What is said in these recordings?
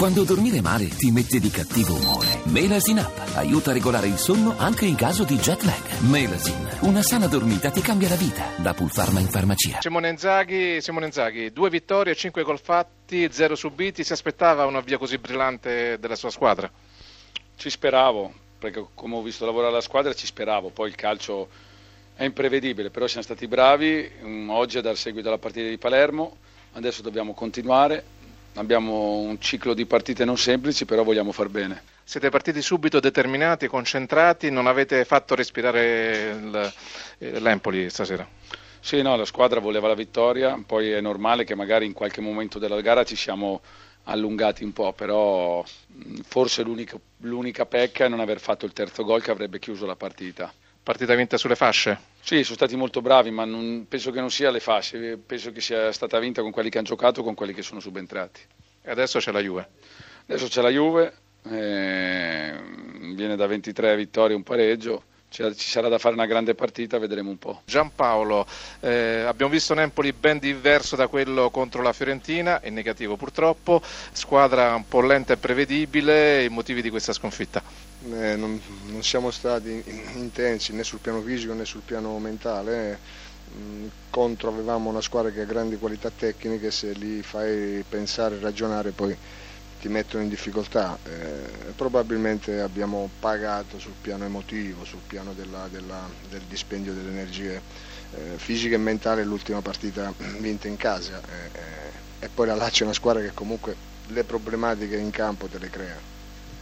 Quando dormire male ti mette di cattivo umore. Melasin Up aiuta a regolare il sonno anche in caso di jet lag. Melasin, una sana dormita ti cambia la vita. Da Pulpharma in farmacia. Simone Inzaghi, Simone Inzaghi, due vittorie, cinque gol fatti, zero subiti. Si aspettava un avvio così brillante della sua squadra? Ci speravo, perché come ho visto lavorare la squadra ci speravo. Poi il calcio è imprevedibile, però siamo stati bravi. Mm, oggi a dar seguito alla partita di Palermo. Adesso dobbiamo continuare Abbiamo un ciclo di partite non semplici, però vogliamo far bene. Siete partiti subito determinati, concentrati, non avete fatto respirare eh, l'Empoli stasera? Sì, no, la squadra voleva la vittoria, poi è normale che magari in qualche momento della gara ci siamo allungati un po', però forse l'unica, l'unica pecca è non aver fatto il terzo gol che avrebbe chiuso la partita. Partita vinta sulle fasce? Sì, sono stati molto bravi, ma non, penso che non sia le fasce, penso che sia stata vinta con quelli che hanno giocato, con quelli che sono subentrati. E adesso c'è la Juve? Adesso c'è la Juve, eh, viene da 23 vittorie un pareggio, ci sarà da fare una grande partita, vedremo un po'. Giampaolo, eh, abbiamo visto un Empoli ben diverso da quello contro la Fiorentina, è negativo purtroppo, squadra un po' lenta e prevedibile, i motivi di questa sconfitta? eh, non, non, siamo stati intensi né sul piano fisico né sul piano mentale. Mm, contro avevamo una squadra che ha grandi qualità tecniche, se li fai pensare e ragionare poi ti mettono in difficoltà. Eh, probabilmente abbiamo pagato sul piano emotivo, sul piano della, della, del dispendio delle energie eh, fisiche e mentali l'ultima partita vinta in casa eh, eh, e poi la Lazio è una squadra che comunque le problematiche in campo te le crea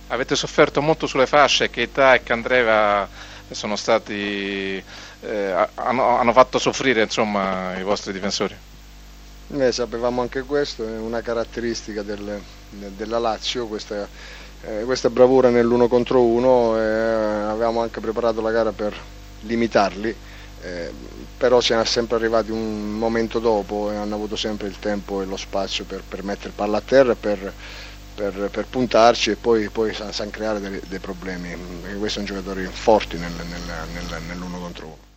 avete sofferto molto sulle fasce, Keita e Candreva sono stati, eh, hanno, hanno, fatto soffrire insomma, i vostri difensori. Eh, sapevamo anche questo, è una caratteristica del, della Lazio, questa, eh, questa bravura nell'uno contro uno, avevamo anche preparato la gara per limitarli, eh, però siamo sempre arrivati un momento dopo e hanno avuto sempre il tempo e lo spazio per, per mettere palla a terra per per, per puntarci e poi, poi sanno creare dei, dei problemi, perché questi sono giocatori forti nel, nel, nel, nell'uno contro uno.